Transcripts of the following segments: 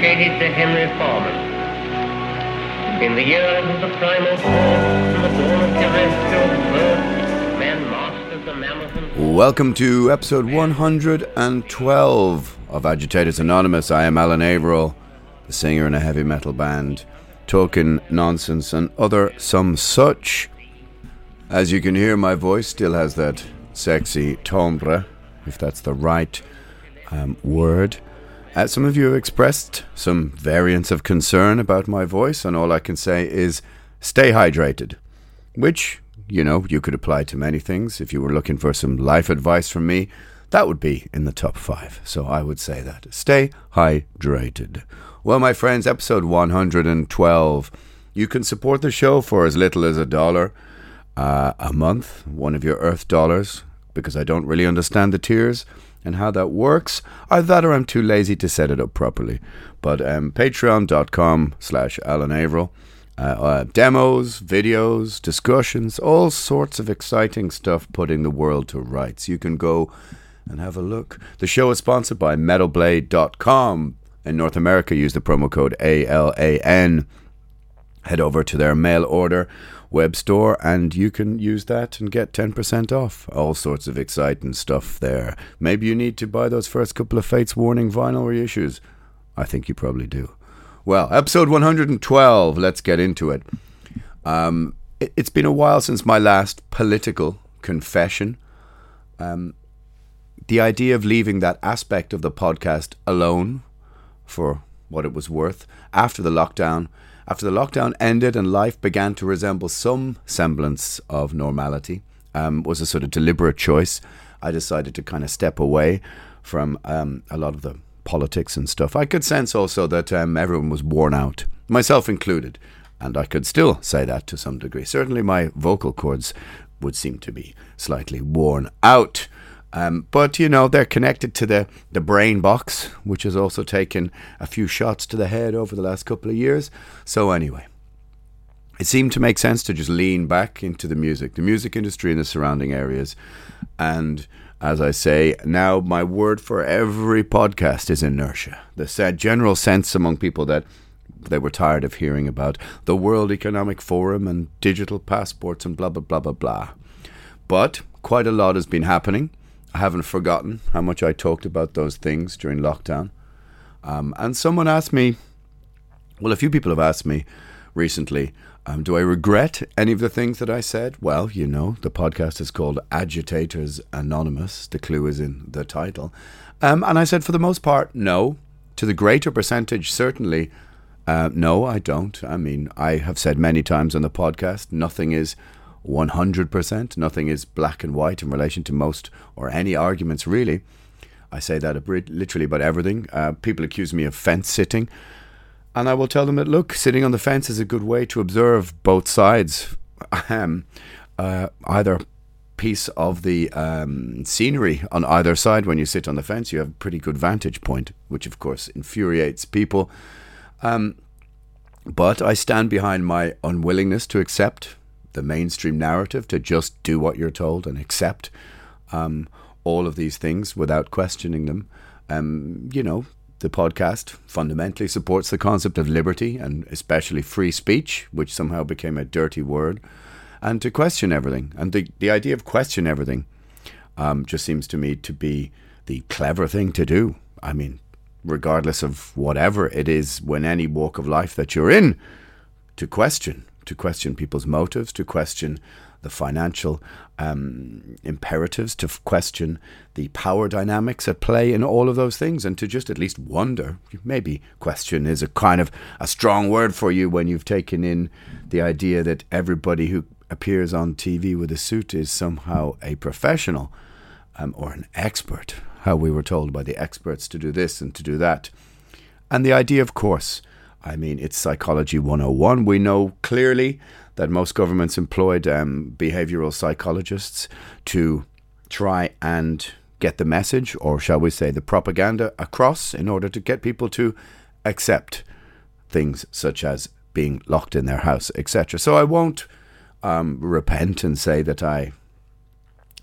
Dedicated to Henry Foreman. In the years of the primal the of terrestrial birth, man the mammoth Welcome to episode 112 of Agitators Anonymous. I am Alan Averill, the singer in a heavy metal band, talking nonsense and other some such. As you can hear, my voice still has that sexy timbre, if that's the right um, word. Uh, some of you expressed some variants of concern about my voice, and all I can say is stay hydrated, which, you know, you could apply to many things. If you were looking for some life advice from me, that would be in the top five. So I would say that. Stay hydrated. Well, my friends, episode 112. You can support the show for as little as a dollar uh, a month, one of your Earth dollars, because I don't really understand the tiers and how that works. Either that or I'm too lazy to set it up properly. But um, patreon.com slash Alan Averill. Uh, uh, demos, videos, discussions, all sorts of exciting stuff putting the world to rights. You can go and have a look. The show is sponsored by metalblade.com. In North America, use the promo code ALAN. Head over to their mail order web store and you can use that and get 10% off. All sorts of exciting stuff there. Maybe you need to buy those first couple of Fates Warning vinyl reissues. I think you probably do. Well, episode 112, let's get into it. Um, it it's been a while since my last political confession. Um, the idea of leaving that aspect of the podcast alone for what it was worth after the lockdown after the lockdown ended and life began to resemble some semblance of normality, um, was a sort of deliberate choice. I decided to kind of step away from um, a lot of the politics and stuff. I could sense also that um, everyone was worn out, myself included, and I could still say that to some degree. Certainly, my vocal cords would seem to be slightly worn out. Um, but you know they're connected to the the brain box, which has also taken a few shots to the head over the last couple of years. So anyway, it seemed to make sense to just lean back into the music, the music industry and the surrounding areas, and as I say now, my word for every podcast is inertia. The general sense among people that they were tired of hearing about the World Economic Forum and digital passports and blah blah blah blah blah. But quite a lot has been happening. I haven't forgotten how much I talked about those things during lockdown. Um, and someone asked me, well, a few people have asked me recently, um, do I regret any of the things that I said? Well, you know, the podcast is called Agitators Anonymous. The clue is in the title. Um, and I said, for the most part, no. To the greater percentage, certainly, uh, no, I don't. I mean, I have said many times on the podcast, nothing is 100%. Nothing is black and white in relation to most or any arguments, really. I say that literally about everything. Uh, people accuse me of fence sitting. And I will tell them that, look, sitting on the fence is a good way to observe both sides. Um, uh, either piece of the um, scenery on either side. When you sit on the fence, you have a pretty good vantage point, which of course infuriates people. Um, but I stand behind my unwillingness to accept the mainstream narrative, to just do what you're told and accept um, all of these things without questioning them. Um, you know, the podcast fundamentally supports the concept of liberty and especially free speech, which somehow became a dirty word, and to question everything. And the, the idea of question everything um, just seems to me to be the clever thing to do. I mean, regardless of whatever it is, when any walk of life that you're in, to question, to question people's motives, to question the financial um, imperatives, to question the power dynamics at play in all of those things, and to just at least wonder. Maybe question is a kind of a strong word for you when you've taken in the idea that everybody who appears on TV with a suit is somehow a professional um, or an expert. How we were told by the experts to do this and to do that. And the idea, of course, I mean, it's psychology 101. We know clearly that most governments employed um, behavioral psychologists to try and get the message, or shall we say, the propaganda across in order to get people to accept things such as being locked in their house, etc. So I won't um, repent and say that I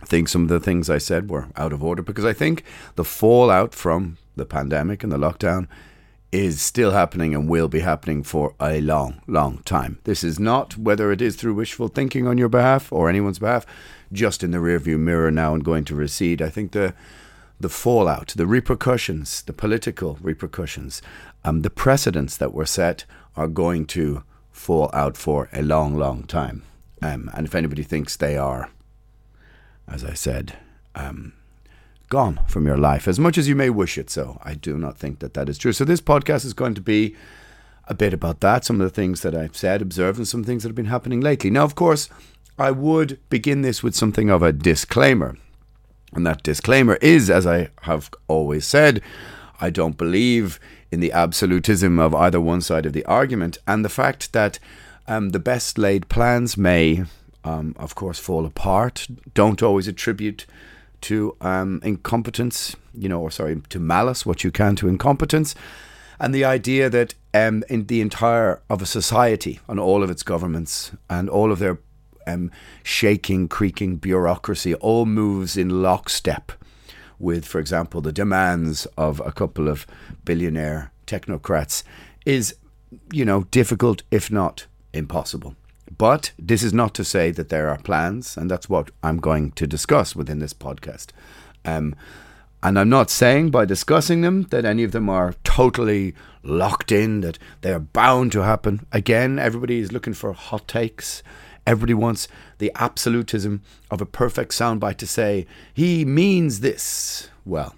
think some of the things I said were out of order because I think the fallout from the pandemic and the lockdown is still happening and will be happening for a long, long time. This is not, whether it is through wishful thinking on your behalf or anyone's behalf, just in the rearview mirror now and going to recede. I think the the fallout, the repercussions, the political repercussions, um, the precedents that were set are going to fall out for a long, long time. Um, and if anybody thinks they are, as I said, um, gone from your life, as much as you may wish it so. I do not think that that is true. So, this podcast is going to be a bit about that, some of the things that I've said, observed, and some things that have been happening lately. Now, of course, I would begin this with something of a disclaimer. And that disclaimer is, as I have always said, I don't believe in the absolutism of either one side of the argument, and the fact that um, the best laid plans may, um, of course, fall apart. Don't always attribute to um, incompetence, you know, or sorry, to malice, what you can to incompetence, and the idea that um, in the entire of a society and all of its governments and all of their um, shaking, creaking bureaucracy all moves in lockstep with, for example, the demands of a couple of billionaire technocrats is, you know, difficult, if not impossible. But this is not to say that there are plans, and that's what I'm going to discuss within this podcast. Um, and I'm not saying by discussing them that any of them are totally locked in, that they are bound to happen. Again, everybody is looking for hot takes. Everybody wants the absolutism of a perfect soundbite to say, he means this. Well,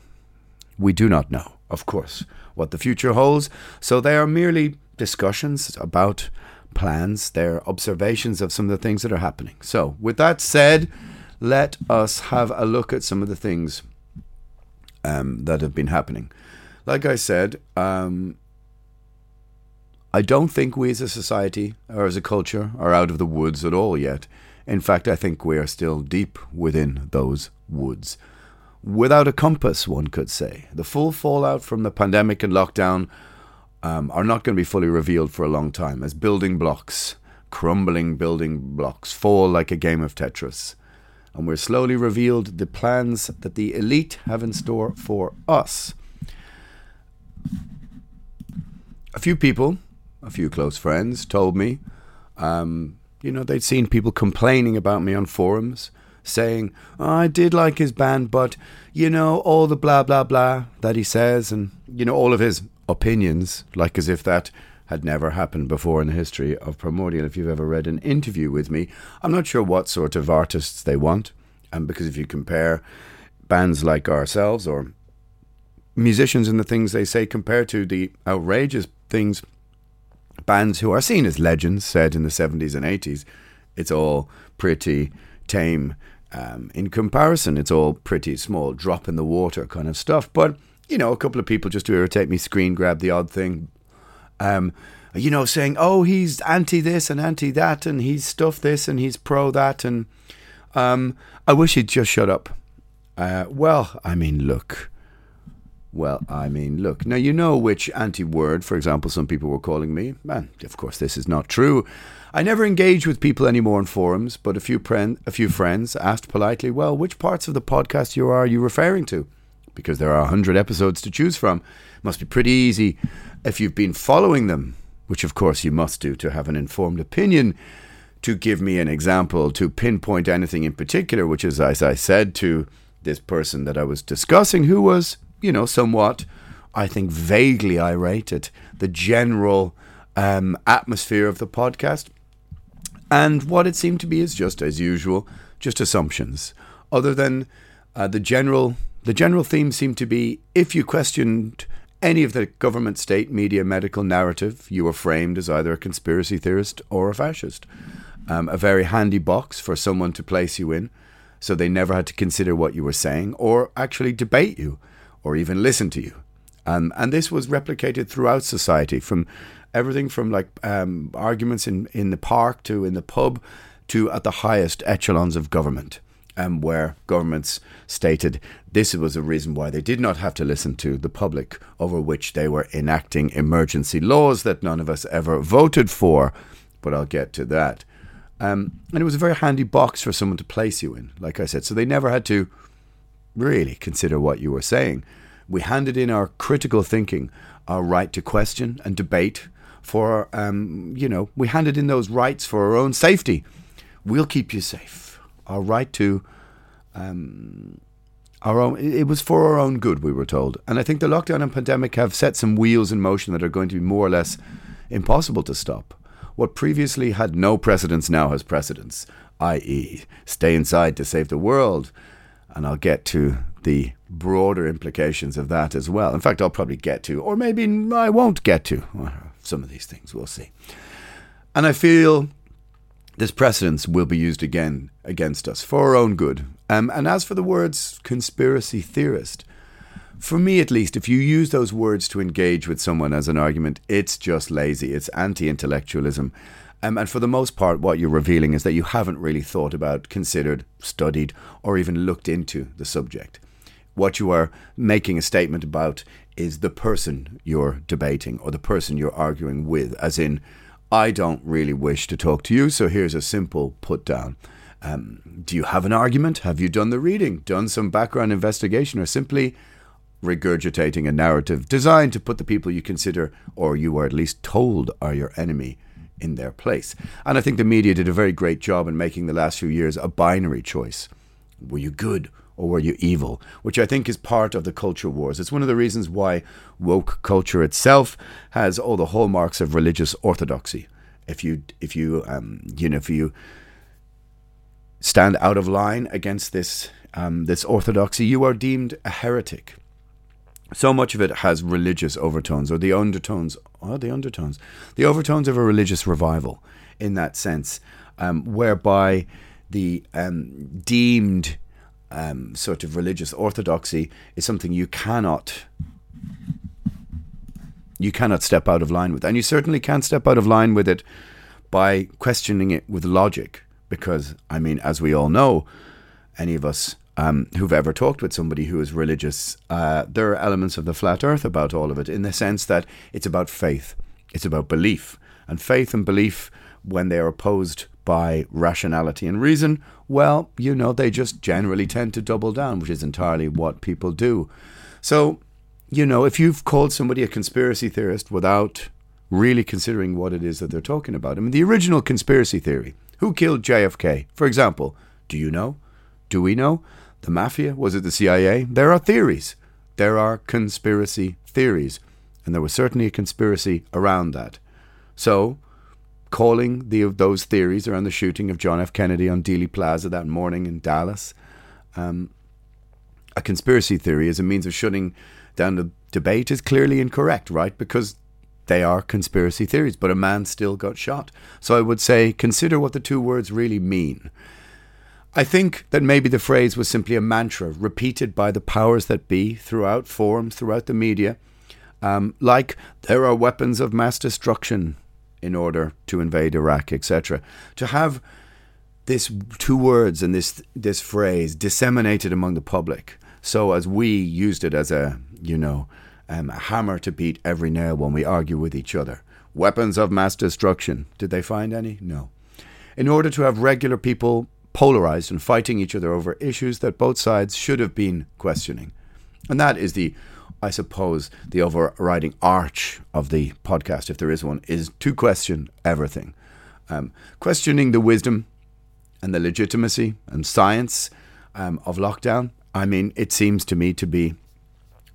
we do not know, of course, what the future holds. So they are merely discussions about plans, their observations of some of the things that are happening. So, with that said, let us have a look at some of the things um, that have been happening. Like I said, um, I don't think we as a society or as a culture are out of the woods at all yet. In fact, I think we are still deep within those woods. Without a compass, one could say. The full fallout from the pandemic and lockdown um, are not going to be fully revealed for a long time as building blocks, crumbling building blocks, fall like a game of Tetris. And we're slowly revealed the plans that the elite have in store for us. A few people, a few close friends, told me, um, you know, they'd seen people complaining about me on forums, saying, oh, I did like his band, but, you know, all the blah, blah, blah that he says, and, you know, all of his opinions, like as if that had never happened before in the history of Primordial. If you've ever read an interview with me, I'm not sure what sort of artists they want. And because if you compare bands like ourselves or musicians and the things they say compared to the outrageous things bands who are seen as legends said in the 70s and 80s, it's all pretty tame. Um, in comparison, it's all pretty small, drop in the water kind of stuff. But you know, a couple of people just to irritate me screen grab the odd thing. Um, you know, saying, oh, he's anti this and anti that, and he's stuff this and he's pro that. And Um, I wish he'd just shut up. Uh, well, I mean, look. Well, I mean, look. Now, you know which anti word, for example, some people were calling me. And of course, this is not true. I never engage with people anymore in forums, but a few, pren- a few friends asked politely, well, which parts of the podcast you are you referring to? Because there are 100 episodes to choose from. It Must be pretty easy if you've been following them, which of course you must do to have an informed opinion to give me an example, to pinpoint anything in particular, which is, as I said to this person that I was discussing, who was, you know, somewhat, I think, vaguely irate at the general um, atmosphere of the podcast. And what it seemed to be is just as usual, just assumptions. Other than uh, the general, the general theme seemed to be if you questioned any of the government, state, media, medical narrative, you were framed as either a conspiracy theorist or a fascist um, a very handy box for someone to place you in. So they never had to consider what you were saying or actually debate you or even listen to you. Um, and this was replicated throughout society from everything from like um, arguments in, in the park to in the pub to at the highest echelons of government, um, where governments stated this was a reason why they did not have to listen to the public, over which they were enacting emergency laws that none of us ever voted for. But I'll get to that. Um, and it was a very handy box for someone to place you in, like I said. So they never had to really consider what you were saying. We handed in our critical thinking, our right to question and debate for, um, you know, we handed in those rights for our own safety. We'll keep you safe. Our right to, um, our own, it was for our own good, we were told. And I think the lockdown and pandemic have set some wheels in motion that are going to be more or less impossible to stop. What previously had no precedence now has precedence, i.e., stay inside to save the world. And I'll get to the broader implications of that as well. In fact, I'll probably get to, or maybe I won't get to some of these things. We'll see. And I feel this precedence will be used again against us for our own good. Um, and as for the words conspiracy theorist, for me at least, if you use those words to engage with someone as an argument, it's just lazy. It's anti intellectualism. Um, and for the most part, what you're revealing is that you haven't really thought about, considered, studied, or even looked into the subject. What you are making a statement about is the person you're debating or the person you're arguing with, as in, I don't really wish to talk to you, so here's a simple put down. Um, do you have an argument? Have you done the reading, done some background investigation, or simply regurgitating a narrative designed to put the people you consider, or you are at least told, are your enemy in their place. And I think the media did a very great job in making the last few years a binary choice. Were you good or were you evil? Which I think is part of the culture wars. It's one of the reasons why woke culture itself has all the hallmarks of religious orthodoxy. If you, if you, um, you know, if you stand out of line against this, um, this orthodoxy, you are deemed a heretic so much of it has religious overtones or the undertones or the undertones the overtones of a religious revival in that sense um, whereby the um, deemed um, sort of religious orthodoxy is something you cannot you cannot step out of line with. And you certainly can't step out of line with it by questioning it with logic. Because i mean as we all know any of us um, who've ever talked with somebody who is religious, uh, there are elements of the flat earth about all of it in the sense that it's about faith, it's about belief. And faith and belief, when they are opposed by rationality and reason, well, you know, they just generally tend to double down, which is entirely what people do. So, you know, if you've called somebody a conspiracy theorist without really considering what it is that they're talking about, I mean, the original conspiracy theory who killed JFK, for example, do you know? Do we know? The mafia? Was it the CIA? There are theories. There are conspiracy theories. And there was certainly a conspiracy around that. So, calling the, those theories around the shooting of John F. Kennedy on Dealey Plaza that morning in Dallas um, a conspiracy theory as a means of shutting down the debate is clearly incorrect, right? Because they are conspiracy theories, but a man still got shot. So I would say consider what the two words really mean. I think that maybe the phrase was simply a mantra repeated by the powers that be throughout forums, throughout the media, um, like there are weapons of mass destruction in order to invade Iraq, etc. To have this two words and this this phrase disseminated among the public, so as we used it as a you know um, a hammer to beat every nail when we argue with each other. Weapons of mass destruction. Did they find any? No. In order to have regular people polarized and fighting each other over issues that both sides should have been questioning. And that is the, I suppose, the overriding arch of the podcast, if there is one, is to question everything. Um, questioning the wisdom and the legitimacy and science um, of lockdown. I mean, it seems to me to be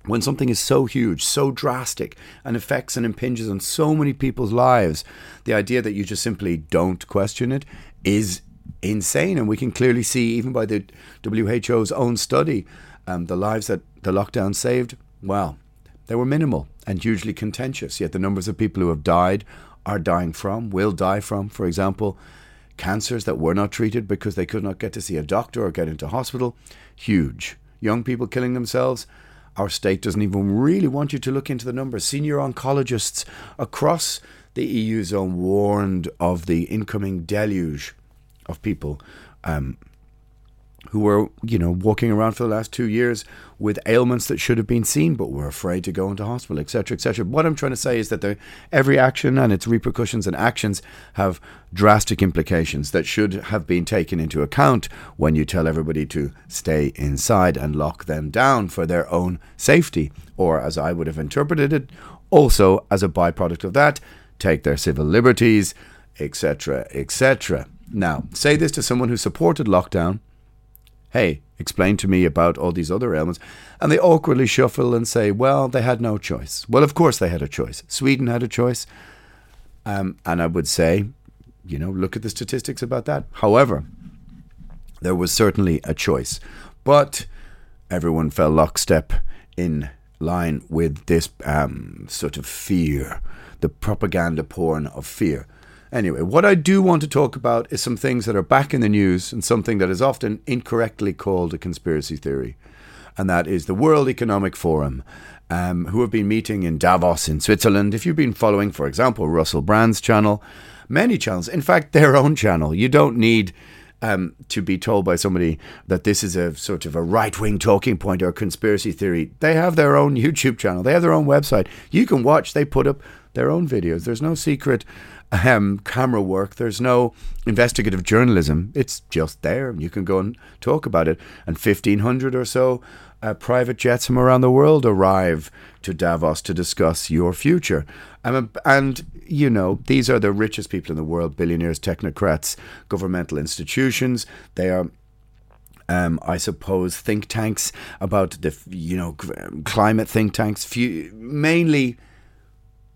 when something is so huge, so drastic, and affects and impinges on so many people's lives, the idea that you just simply don't question it is insane. And we can clearly see, even by the WHO's own study, um, the lives that the lockdown saved, well, they were minimal and hugely contentious. Yet the numbers of people who have died are dying from, will die from, for example, cancers that were not treated because they could not get to see a doctor or get into hospital, huge. Young people killing themselves. Our state doesn't even really want you to look into the numbers. Senior oncologists across the EU zone warned of the incoming deluge of people um, who were, you know, walking around for the last two years with ailments that should have been seen, but were afraid to go into hospital, etc., etc. What I'm trying to say is that every action and its repercussions and actions have drastic implications that should have been taken into account when you tell everybody to stay inside and lock them down for their own safety, or as I would have interpreted it, also as a byproduct of that, take their civil liberties, etc., etc. Now, say this to someone who supported lockdown. Hey, explain to me about all these other ailments. And they awkwardly shuffle and say, well, they had no choice. Well, of course they had a choice. Sweden had a choice. Um, and I would say, you know, look at the statistics about that. However, there was certainly a choice. But everyone fell lockstep in line with this um, sort of fear, the propaganda porn of fear. Anyway, what I do want to talk about is some things that are back in the news and something that is often incorrectly called a conspiracy theory. And that is the World Economic Forum, um, who have been meeting in Davos in Switzerland. If you've been following, for example, Russell Brand's channel, many channels, in fact, their own channel, you don't need. Um, to be told by somebody that this is a sort of a right wing talking point or conspiracy theory. They have their own YouTube channel, they have their own website. You can watch, they put up their own videos. There's no secret um, camera work. There's no investigative journalism. It's just there. You can go and talk about it. And 1,500 or so uh, private jets from around the world arrive to Davos to discuss your future. Um, and, you know, these are the richest people in the world billionaires, technocrats, governmental institutions. They are um, I suppose, think tanks about the, you know, climate think tanks, few, mainly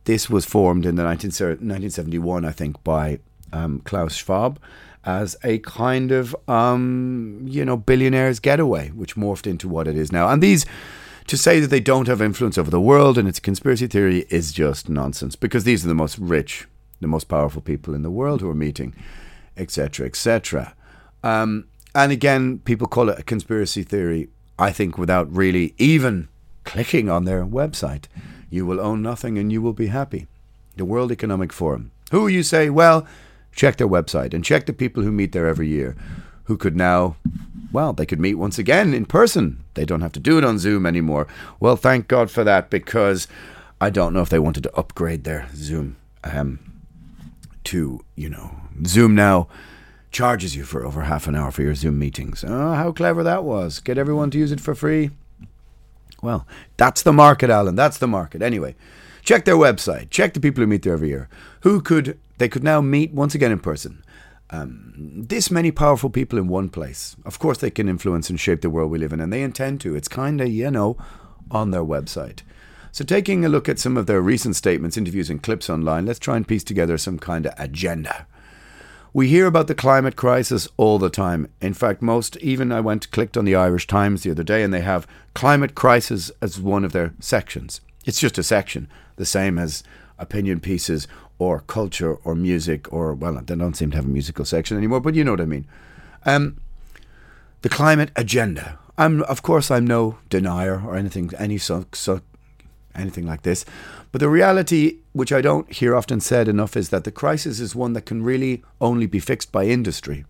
this was formed in the 19, 1971, I think, by um, Klaus Schwab as a kind of, um, you know, billionaire's getaway, which morphed into what it is now. And these, to say that they don't have influence over the world and it's a conspiracy theory is just nonsense because these are the most rich, the most powerful people in the world who are meeting, etc., etc. Um, and again, people call it a conspiracy theory, I think, without really even clicking on their website. You will own nothing and you will be happy. The World Economic Forum. Who you say? Well, check their website and check the people who meet there every year who could now, well, they could meet once again in person. They don't have to do it on Zoom anymore. Well, thank God for that because I don't know if they wanted to upgrade their Zoom um, to, you know, Zoom now charges you for over half an hour for your Zoom meetings. Oh, how clever that was. Get everyone to use it for free. Well, that's the market, Alan. That's the market. Anyway, check their website. Check the people who meet there every year. Who could they could now meet once again in person? Um, this many powerful people in one place. Of course, they can influence and shape the world we live in, and they intend to. It's kind of you know on their website. So, taking a look at some of their recent statements, interviews, and clips online, let's try and piece together some kind of agenda. We hear about the climate crisis all the time. In fact, most, even I went, clicked on the Irish Times the other day, and they have climate crisis as one of their sections. It's just a section, the same as opinion pieces or culture or music or, well, they don't seem to have a musical section anymore, but you know what I mean. Um, the climate agenda. I'm, of course, I'm no denier or anything, any so, so, anything like this. But the reality, which I don't hear often said enough, is that the crisis is one that can really only be fixed by industry.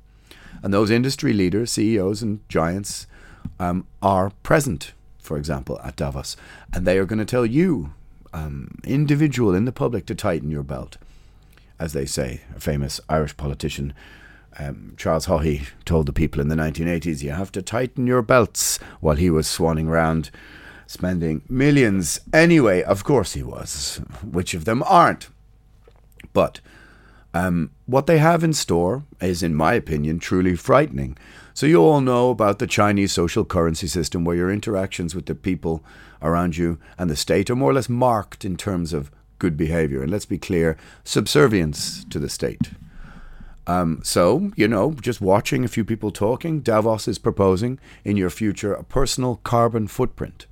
And those industry leaders, CEOs, and giants um, are present, for example, at Davos. And they are going to tell you, um, individual in the public, to tighten your belt. As they say, a famous Irish politician, um, Charles Haughey, told the people in the 1980s, you have to tighten your belts while he was swanning round spending millions. Anyway, of course he was. Which of them aren't? But um, what they have in store is, in my opinion, truly frightening. So, you all know about the Chinese social currency system where your interactions with the people around you and the state are more or less marked in terms of good behavior. And let's be clear subservience to the state. Um, so, you know, just watching a few people talking, Davos is proposing in your future a personal carbon footprint.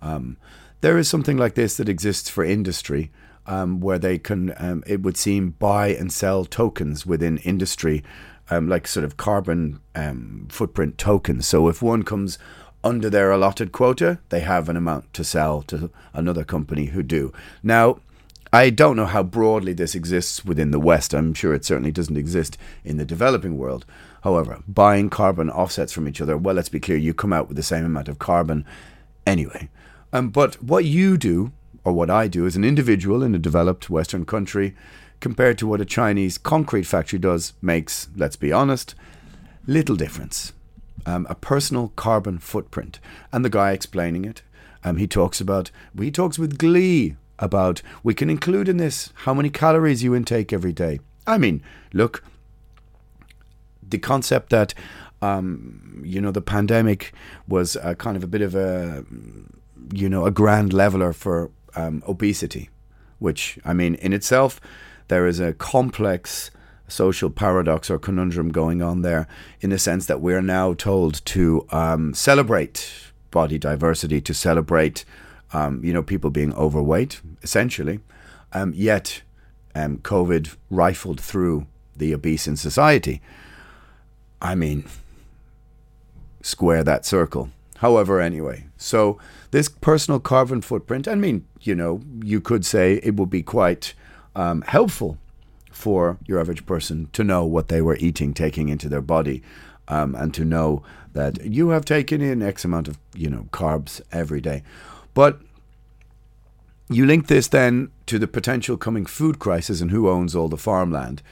Um, there is something like this that exists for industry, um, where they can, um, it would seem, buy and sell tokens within industry, um, like sort of carbon um, footprint tokens. So if one comes under their allotted quota, they have an amount to sell to another company who do. Now, I don't know how broadly this exists within the West. I'm sure it certainly doesn't exist in the developing world. However, buying carbon offsets from each other, well, let's be clear, you come out with the same amount of carbon anyway. Um, but what you do, or what I do as an individual in a developed Western country, compared to what a Chinese concrete factory does, makes, let's be honest, little difference. Um, a personal carbon footprint. And the guy explaining it, um, he talks about, he talks with glee about, we can include in this how many calories you intake every day. I mean, look, the concept that, um, you know, the pandemic was a kind of a bit of a you know, a grand leveler for um, obesity, which, I mean, in itself, there is a complex social paradox or conundrum going on there in the sense that we're now told to um, celebrate body diversity, to celebrate, um, you know, people being overweight, essentially. Um, yet, um, COVID rifled through the obese in society. I mean, square that circle. However, anyway, so this personal carbon footprint, I mean, you know, you could say it would be quite um, helpful for your average person to know what they were eating, taking into their body, um, and to know that you have taken in X amount of, you know, carbs every day. But you link this then to the potential coming food crisis and who owns all the farmland.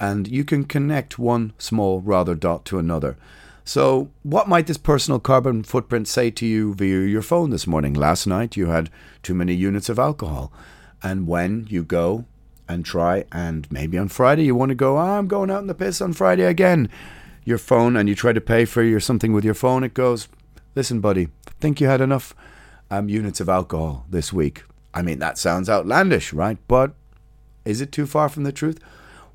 And you can connect one small rather dot to another. So, what might this personal carbon footprint say to you via your phone this morning? Last night you had too many units of alcohol. And when you go and try, and maybe on Friday you want to go, oh, I'm going out in the piss on Friday again, your phone, and you try to pay for your something with your phone, it goes, listen, buddy, think you had enough um, units of alcohol this week. I mean, that sounds outlandish, right? But is it too far from the truth?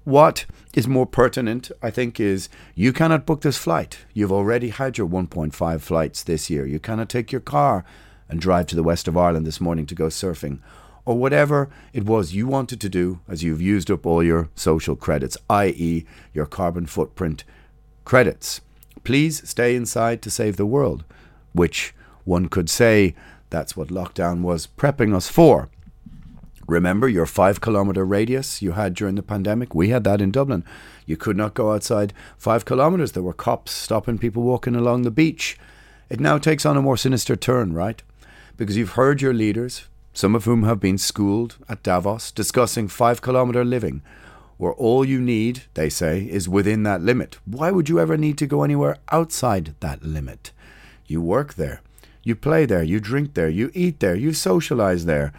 What is more pertinent, I think, is you cannot book this flight. You've already had your 1.5 flights this year. You cannot take your car and drive to the west of Ireland this morning to go surfing. Or whatever it was you wanted to do as you've used up all your social credits, i.e., your carbon footprint credits. Please stay inside to save the world, which one could say that's what lockdown was prepping us for. Remember your five kilometre radius you had during the pandemic? We had that in Dublin. You could not go outside five kilometres. There were cops stopping people walking along the beach. It now takes on a more sinister turn, right? Because you've heard your leaders, some of whom have been schooled at Davos, discussing five kilometre living, where all you need, they say, is within that limit. Why would you ever need to go anywhere outside that limit? You work there, you play there, you drink there, you eat there, you socialise there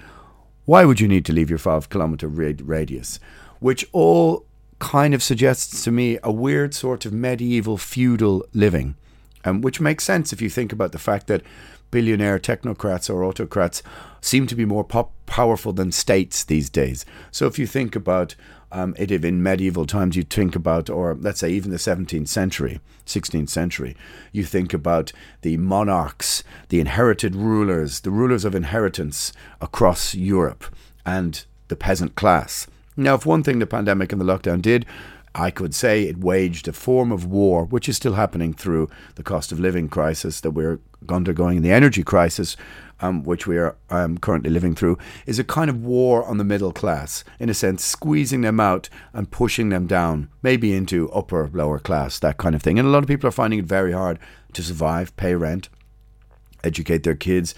why would you need to leave your five kilometer radius? Which all kind of suggests to me a weird sort of medieval feudal living, um, which makes sense if you think about the fact that billionaire technocrats or autocrats seem to be more powerful than states these days. So if you think about um, it, in medieval times you think about, or let's say even the 17th century, 16th century, you think about the monarchs, the inherited rulers, the rulers of inheritance across Europe, and the peasant class. Now, if one thing the pandemic and the lockdown did, I could say it waged a form of war, which is still happening through the cost of living crisis that we're undergoing, in the energy crisis, um, which we are um, currently living through, is a kind of war on the middle class, in a sense, squeezing them out and pushing them down, maybe into upper, lower class, that kind of thing. And a lot of people are finding it very hard to survive, pay rent, educate their kids,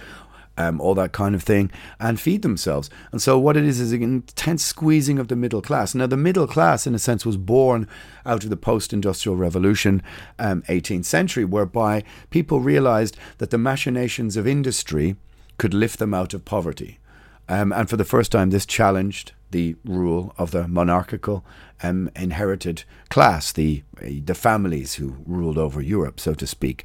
um, all that kind of thing, and feed themselves. And so, what it is is an intense squeezing of the middle class. Now, the middle class, in a sense, was born out of the post industrial revolution, um, 18th century, whereby people realized that the machinations of industry could lift them out of poverty. Um, and for the first time, this challenged the rule of the monarchical um, inherited class, the the families who ruled over Europe, so to speak.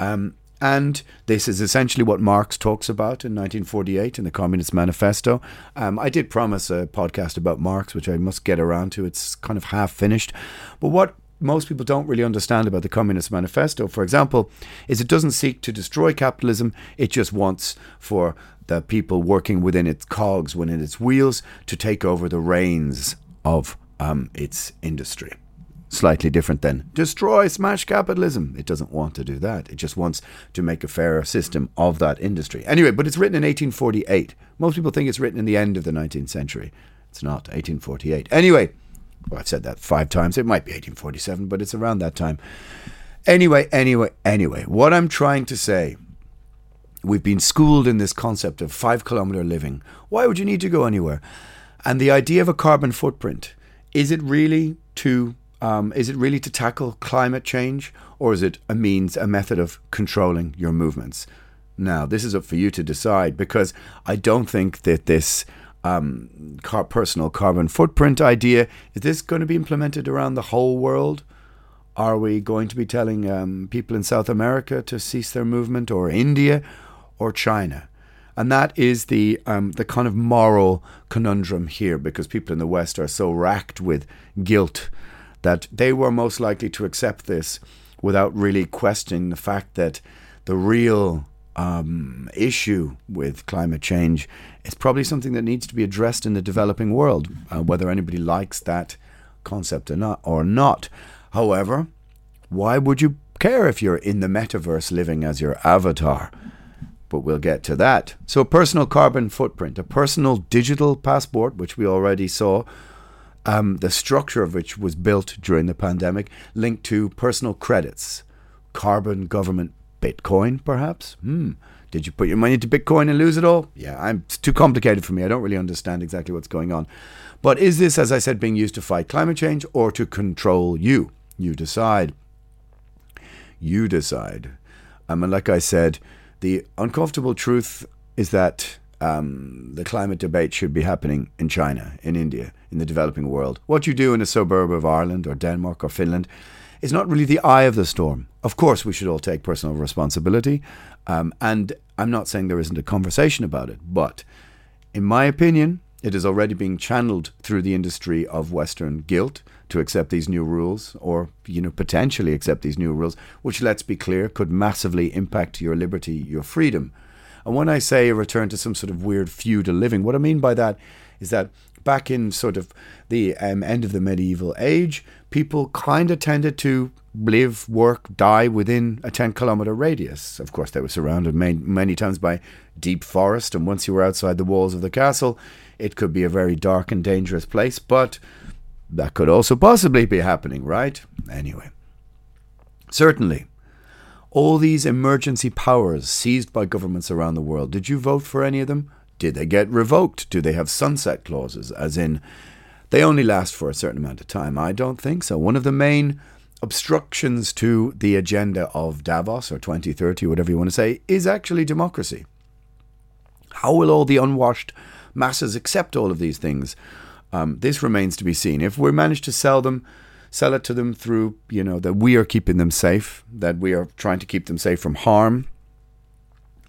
Um, and this is essentially what Marx talks about in 1948 in the Communist Manifesto. Um, I did promise a podcast about Marx, which I must get around to. It's kind of half finished. But what most people don't really understand about the Communist Manifesto, for example, is it doesn't seek to destroy capitalism, it just wants for the people working within its cogs, within its wheels, to take over the reins of um, its industry slightly different than destroy, smash capitalism. It doesn't want to do that. It just wants to make a fairer system of that industry. Anyway, but it's written in 1848. Most people think it's written in the end of the 19th century. It's not 1848. Anyway, well, I've said that five times. It might be 1847, but it's around that time. Anyway, anyway, anyway, what I'm trying to say. We've been schooled in this concept of five kilometer living. Why would you need to go anywhere? And the idea of a carbon footprint is it really to um, is it really to tackle climate change, or is it a means, a method of controlling your movements? Now, this is up for you to decide because I don't think that this um, car- personal carbon footprint idea is this going to be implemented around the whole world. Are we going to be telling um, people in South America to cease their movement, or India, or China? And that is the um, the kind of moral conundrum here, because people in the West are so racked with guilt that they were most likely to accept this without really questioning the fact that the real um, issue with climate change is probably something that needs to be addressed in the developing world, uh, whether anybody likes that concept or not. Or not. However, why would you care if you're in the metaverse living as your avatar? But we'll get to that. So, a personal carbon footprint, a personal digital passport, which we already saw um, the structure of which was built during the pandemic, linked to personal credits, carbon government Bitcoin, perhaps. Hmm. Did you put your money into Bitcoin and lose it all? Yeah, I'm, it's too complicated for me. I don't really understand exactly what's going on. But is this, as I said, being used to fight climate change or to control you? You decide. You decide. Um, and like I said, the uncomfortable truth is that um, the climate debate should be happening in China, in India, in the developing world. What you do in a suburb of Ireland or Denmark or Finland is not really the eye of the storm. Of course, we should all take personal responsibility. Um, and I'm not saying there isn't a conversation about it, but in my opinion, it is already being channeled through the industry of Western guilt to accept these new rules, or you know potentially accept these new rules, which let's be clear could massively impact your liberty, your freedom, and when I say a return to some sort of weird feudal living, what I mean by that is that back in sort of the um, end of the medieval age, people kind of tended to live, work, die within a 10 kilometer radius. Of course, they were surrounded many, many times by deep forest, and once you were outside the walls of the castle, it could be a very dark and dangerous place, but that could also possibly be happening, right? Anyway, certainly all these emergency powers seized by governments around the world, did you vote for any of them? Did they get revoked? Do they have sunset clauses, as in they only last for a certain amount of time? I don't think so. One of the main obstructions to the agenda of Davos or 2030, whatever you want to say, is actually democracy. How will all the unwashed masses accept all of these things? Um, this remains to be seen. If we manage to sell them sell it to them through, you know, that we are keeping them safe, that we are trying to keep them safe from harm,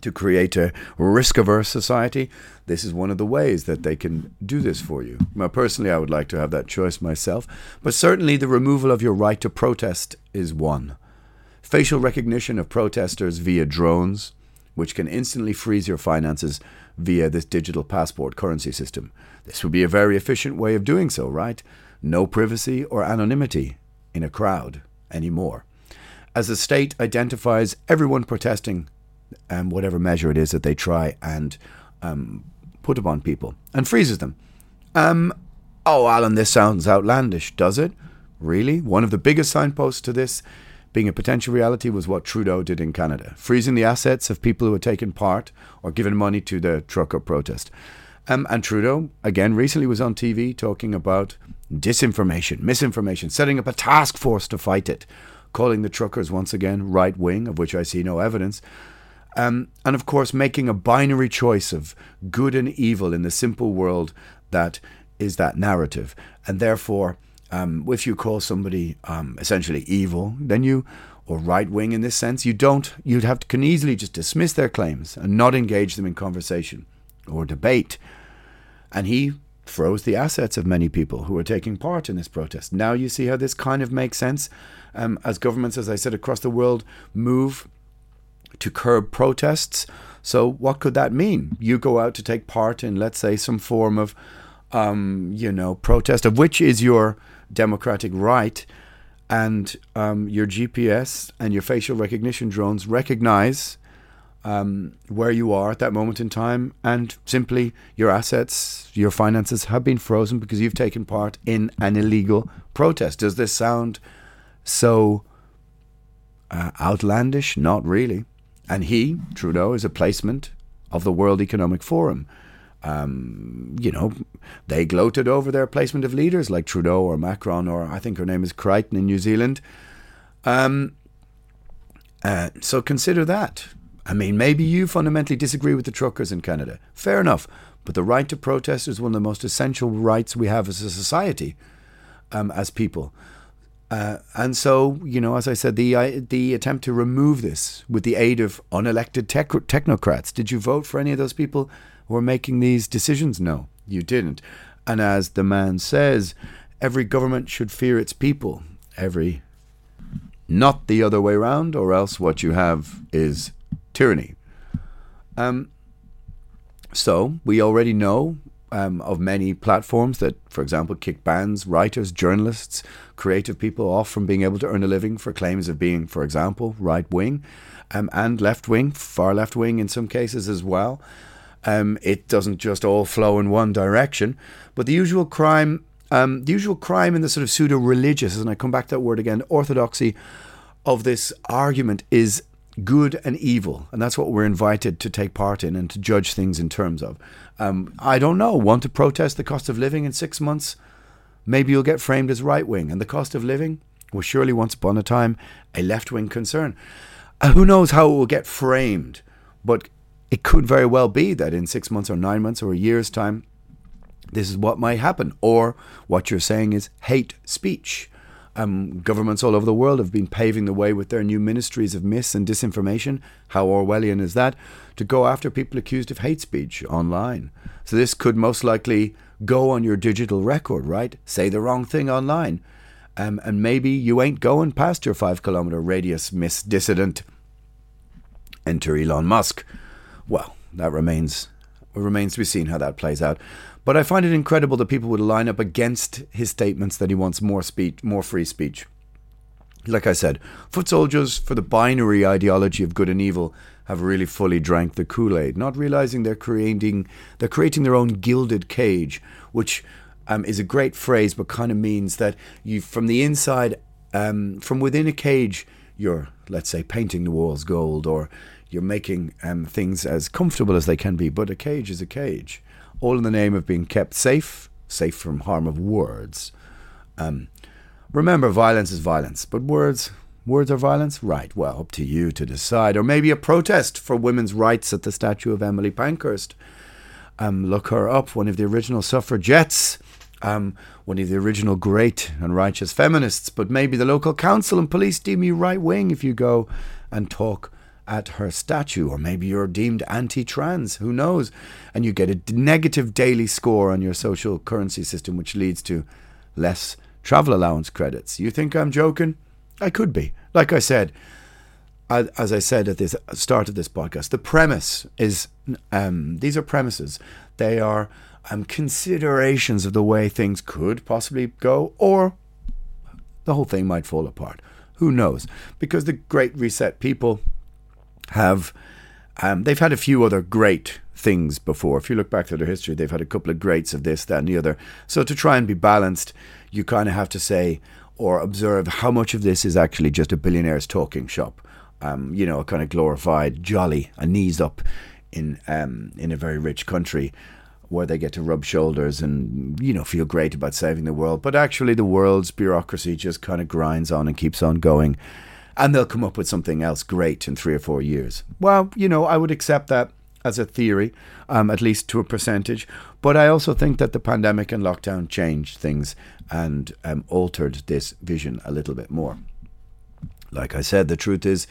to create a risk averse society. This is one of the ways that they can do this for you. Now, personally, I would like to have that choice myself, but certainly the removal of your right to protest is one. Facial recognition of protesters via drones, which can instantly freeze your finances via this digital passport currency system. This would be a very efficient way of doing so, right? no privacy or anonymity in a crowd anymore. As the state identifies everyone protesting, um, whatever measure it is that they try and um, put upon people, and freezes them. Um, oh, Alan, this sounds outlandish, does it? Really? One of the biggest signposts to this being a potential reality was what Trudeau did in Canada, freezing the assets of people who had taken part or given money to the trucker protest. Um, and Trudeau, again, recently was on TV talking about disinformation, misinformation, setting up a task force to fight it, calling the truckers once again right wing, of which I see no evidence. Um, and of course, making a binary choice of good and evil in the simple world that is that narrative. And therefore, um, if you call somebody um, essentially evil, then you, or right wing in this sense, you don't, you'd have to, can easily just dismiss their claims and not engage them in conversation or debate. And he froze the assets of many people who were taking part in this protest. Now you see how this kind of makes sense um, as governments, as I said, across the world move to curb protests. So, what could that mean? You go out to take part in, let's say, some form of, um, you know, protest, of which is your democratic right, and um, your GPS and your facial recognition drones recognize um, where you are at that moment in time, and simply your assets, your finances have been frozen because you've taken part in an illegal protest. Does this sound so uh, outlandish? Not really. And he, Trudeau, is a placement of the World Economic Forum. Um, you know, they gloated over their placement of leaders like Trudeau or Macron, or I think her name is Crichton in New Zealand. Um, uh, so consider that. I mean, maybe you fundamentally disagree with the truckers in Canada. Fair enough. But the right to protest is one of the most essential rights we have as a society, um, as people. Uh, and so, you know, as I said, the uh, the attempt to remove this with the aid of unelected tech- technocrats. Did you vote for any of those people who are making these decisions? No, you didn't. And as the man says, every government should fear its people. Every, not the other way around, or else what you have is tyranny. Um, so we already know um, of many platforms that, for example, kick bands, writers, journalists, creative people off from being able to earn a living for claims of being, for example, right wing um, and left wing, far left wing in some cases as well. Um, it doesn't just all flow in one direction, but the usual crime, um, the usual crime in the sort of pseudo religious, and I come back to that word again, orthodoxy of this argument is good and evil, and that's what we're invited to take part in and to judge things in terms of. Um, I don't know. Want to protest the cost of living in six months? Maybe you'll get framed as right wing, and the cost of living was surely once upon a time a left wing concern. Uh, who knows how it will get framed, but it could very well be that in six months or nine months or a year's time, this is what might happen. Or what you're saying is hate speech um, governments all over the world have been paving the way with their new ministries of mis and disinformation. How Orwellian is that? To go after people accused of hate speech online. So this could most likely go on your digital record, right? Say the wrong thing online. Um, and maybe you ain't going past your five kilometer radius, Miss Dissident. Enter Elon Musk. Well, that remains remains to be seen how that plays out. But I find it incredible that people would line up against his statements that he wants more speech, more free speech. Like I said, foot soldiers for the binary ideology of good and evil have really fully drank the Kool-Aid, not realizing they're creating they're creating their own gilded cage, which um, is a great phrase, but kind of means that you from the inside, um, from within a cage, you're let's say painting the walls gold, or you're making um, things as comfortable as they can be. But a cage is a cage all in the name of being kept safe, safe from harm of words. Um, remember, violence is violence, but words, words are violence? Right, well, up to you to decide. Or maybe a protest for women's rights at the statue of Emily Pankhurst. Um, look her up, one of the original suffragettes, um, one of the original great and righteous feminists. But maybe the local council and police deem you right wing if you go and talk at her statue, or maybe you're deemed anti trans, who knows? And you get a negative daily score on your social currency system, which leads to less travel allowance credits. You think I'm joking? I could be. Like I said, as I said at the start of this podcast, the premise is um, these are premises. They are um, considerations of the way things could possibly go, or the whole thing might fall apart. Who knows? Because the Great Reset people have um, they've had a few other great things before. If you look back to their history, they've had a couple of greats of this, that, and the other. So to try and be balanced, you kind of have to say or observe how much of this is actually just a billionaire's talking shop. Um, you know, a kind of glorified, jolly, a knees up in um, in a very rich country where they get to rub shoulders and you know feel great about saving the world. But actually, the world's bureaucracy just kind of grinds on and keeps on going and they'll come up with something else great in three or four years. Well, you know, I would accept that as a theory, um, at least to a percentage. But I also think that the pandemic and lockdown changed things and um, altered this vision a little bit more. Like I said, the truth is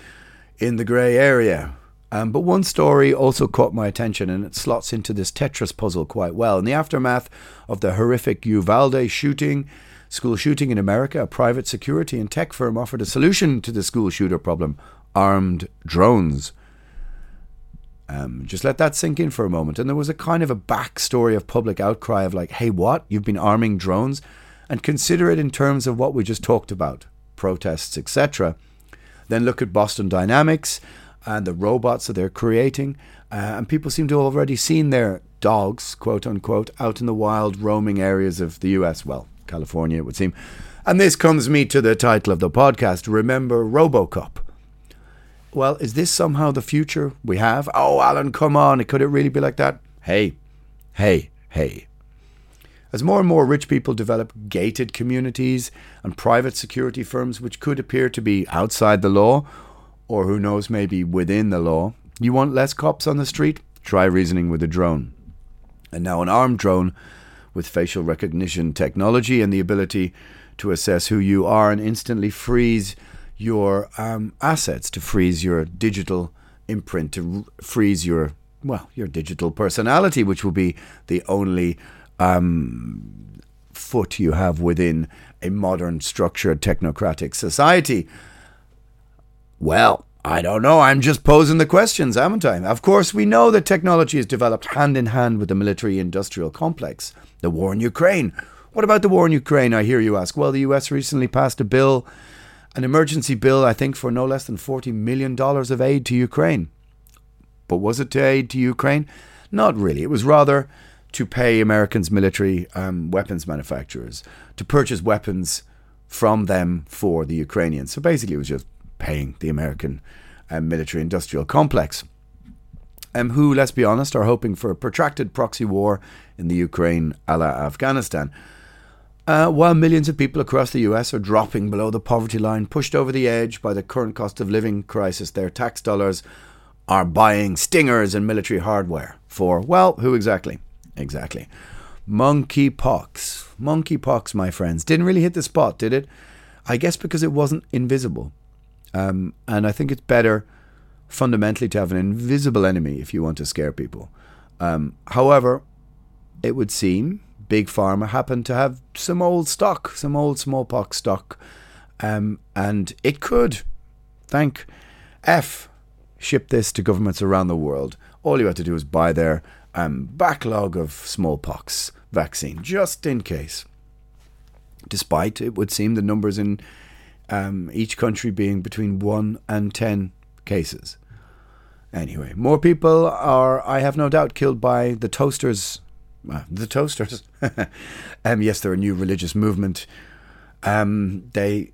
in the grey area. Um, but one story also caught my attention and it slots into this Tetris puzzle quite well. In the aftermath of the horrific Uvalde shooting, school shooting in America, a private security and tech firm offered a solution to the school shooter problem armed drones. Um, just let that sink in for a moment. And there was a kind of a backstory of public outcry of like, hey, what? You've been arming drones? And consider it in terms of what we just talked about protests, etc. Then look at Boston Dynamics and the robots that they're creating. Uh, and people seem to have already seen their dogs, quote unquote, out in the wild roaming areas of the US. Well, California, it would seem. And this comes me to the title of the podcast Remember Robocop. Well, is this somehow the future we have? Oh, Alan, come on. Could it really be like that? Hey, hey, hey. As more and more rich people develop gated communities and private security firms which could appear to be outside the law, or who knows, maybe within the law, you want less cops on the street? Try reasoning with a drone. And now, an armed drone with facial recognition technology and the ability to assess who you are and instantly freeze your um, assets, to freeze your digital imprint, to freeze your well, your digital personality, which will be the only um, foot you have within a modern, structured, technocratic society. Well, I don't know. I'm just posing the questions, haven't I? Of course, we know that technology is developed hand in hand with the military industrial complex. The war in Ukraine. What about the war in Ukraine? I hear you ask. Well, the US recently passed a bill, an emergency bill, I think, for no less than $40 million of aid to Ukraine. But was it to aid to Ukraine? Not really. It was rather to pay Americans' military um, weapons manufacturers to purchase weapons from them for the Ukrainians. So basically, it was just paying the American um, military industrial complex, um, who, let's be honest, are hoping for a protracted proxy war in the Ukraine a la Afghanistan. Uh, while millions of people across the US are dropping below the poverty line, pushed over the edge by the current cost of living crisis, their tax dollars are buying stingers and military hardware for, well, who exactly? Exactly. Monkeypox. Monkeypox, my friends. Didn't really hit the spot, did it? I guess because it wasn't invisible. Um, and I think it's better fundamentally to have an invisible enemy if you want to scare people. Um, however, it would seem Big Pharma happened to have some old stock, some old smallpox stock, um, and it could, thank F, ship this to governments around the world. All you have to do is buy their um, backlog of smallpox vaccine, just in case. Despite it would seem the numbers in um, each country being between 1 and 10 cases. Anyway, more people are, I have no doubt, killed by the toasters. Uh, the toasters. um, yes, they're a new religious movement. Um, they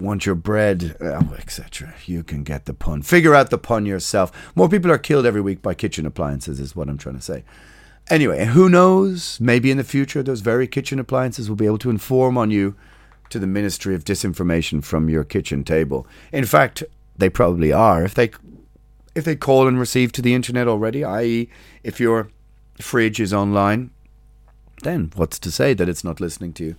want your bread, oh, etc. You can get the pun. Figure out the pun yourself. More people are killed every week by kitchen appliances, is what I'm trying to say. Anyway, who knows? Maybe in the future, those very kitchen appliances will be able to inform on you to the Ministry of Disinformation from your kitchen table. In fact, they probably are. If they if they call and receive to the internet already, i.e., if your fridge is online, then what's to say that it's not listening to you?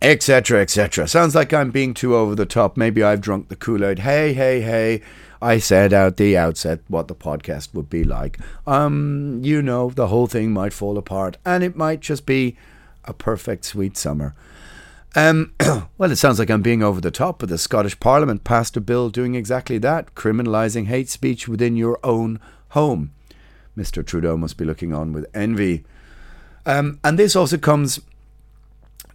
Etc. Etc. Sounds like I'm being too over the top. Maybe I've drunk the Kool Aid. Hey, hey, hey. I said at the outset what the podcast would be like. Um, you know, the whole thing might fall apart, and it might just be a perfect sweet summer. Um, well, it sounds like I'm being over the top, but the Scottish Parliament passed a bill doing exactly that, criminalising hate speech within your own home. Mr. Trudeau must be looking on with envy. Um, and this also comes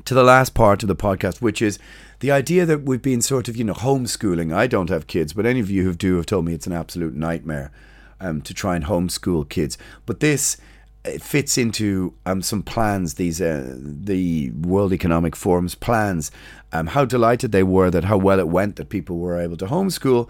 to the last part of the podcast, which is the idea that we've been sort of, you know, homeschooling. I don't have kids, but any of you who do have told me it's an absolute nightmare um, to try and homeschool kids. But this it fits into um, some plans, these uh, the World Economic Forum's plans, um, how delighted they were that how well it went that people were able to homeschool.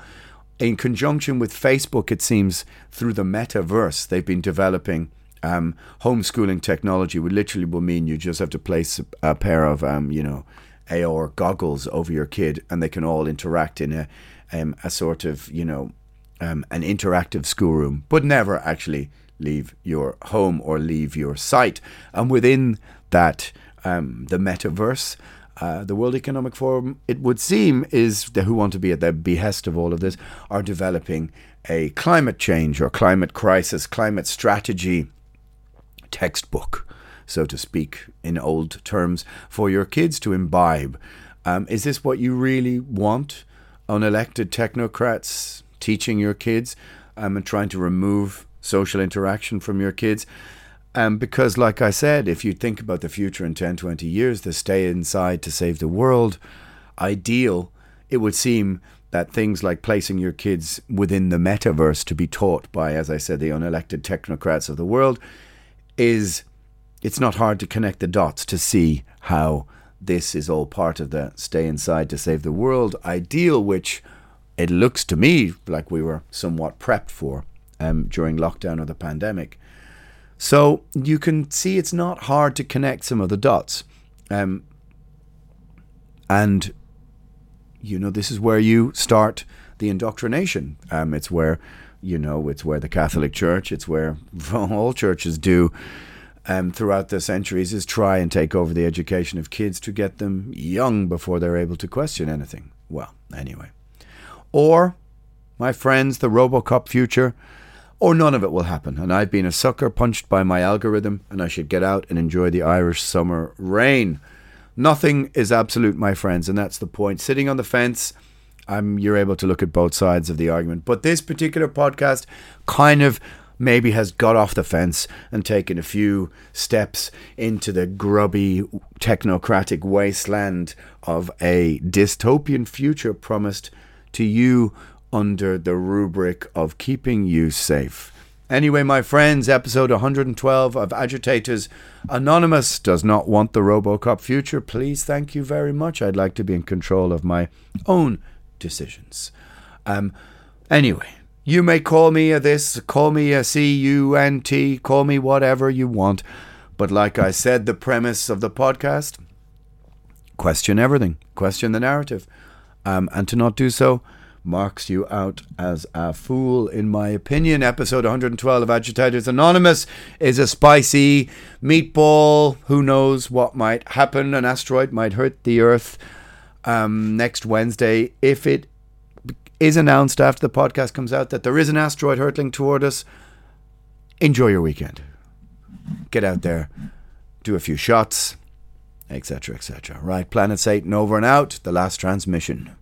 In conjunction with Facebook, it seems through the metaverse, they've been developing um, homeschooling technology. Which literally will mean you just have to place a, pair of um, you know AR goggles over your kid, and they can all interact in a um, a sort of you know um, an interactive schoolroom, but never actually leave your home or leave your site. And within that, um, the metaverse, uh, the World Economic Forum, it would seem, is the, who want to be at the behest of all of this, are developing a climate change or climate crisis, climate strategy textbook, so to speak, in old terms, for your kids to imbibe. Um, is this what you really want? Unelected technocrats teaching your kids um, and trying to remove social interaction from your kids. Um, because, like I said, if you think about the future in 10, 20 years, the stay inside to save the world ideal, it would seem that things like placing your kids within the metaverse to be taught by, as I said, the unelected technocrats of the world is it's not hard to connect the dots to see how this is all part of the stay inside to save the world ideal, which it looks to me like we were somewhat prepped for um, during lockdown or the pandemic. So you can see it's not hard to connect some of the dots. Um, and, you know, this is where you start the indoctrination. Um, it's where, you know, it's where the Catholic Church, it's where all churches do um, throughout the centuries is try and take over the education of kids to get them young before they're able to question anything. Well, anyway. Or, my friends, the Robocop future or none of it will happen. And I've been a sucker punched by my algorithm, and I should get out and enjoy the Irish summer rain. Nothing is absolute, my friends, and that's the point. Sitting on the fence, I'm, you're able to look at both sides of the argument. But this particular podcast kind of maybe has got off the fence and taken a few steps into the grubby technocratic wasteland of a dystopian future promised to you under the rubric of keeping you safe. Anyway, my friends, episode 112 of Agitators Anonymous does not want the Robocop future. Please, thank you very much. I'd like to be in control of my own decisions. Um, anyway, you may call me a this, call me a C U N T, call me whatever you want. But like I said, the premise of the podcast question everything, question the narrative. Um, and to not do so, marks you out as a fool, in my opinion. Episode 112 of Agitators Anonymous is a spicy meatball. Who knows what might happen? An asteroid might hurt the Earth um, next Wednesday. If it is announced after the podcast comes out that there is an asteroid hurtling toward us, enjoy your weekend. Get out there, do a few shots, etc., etc. Right, Planet Satan over and out. The last transmission.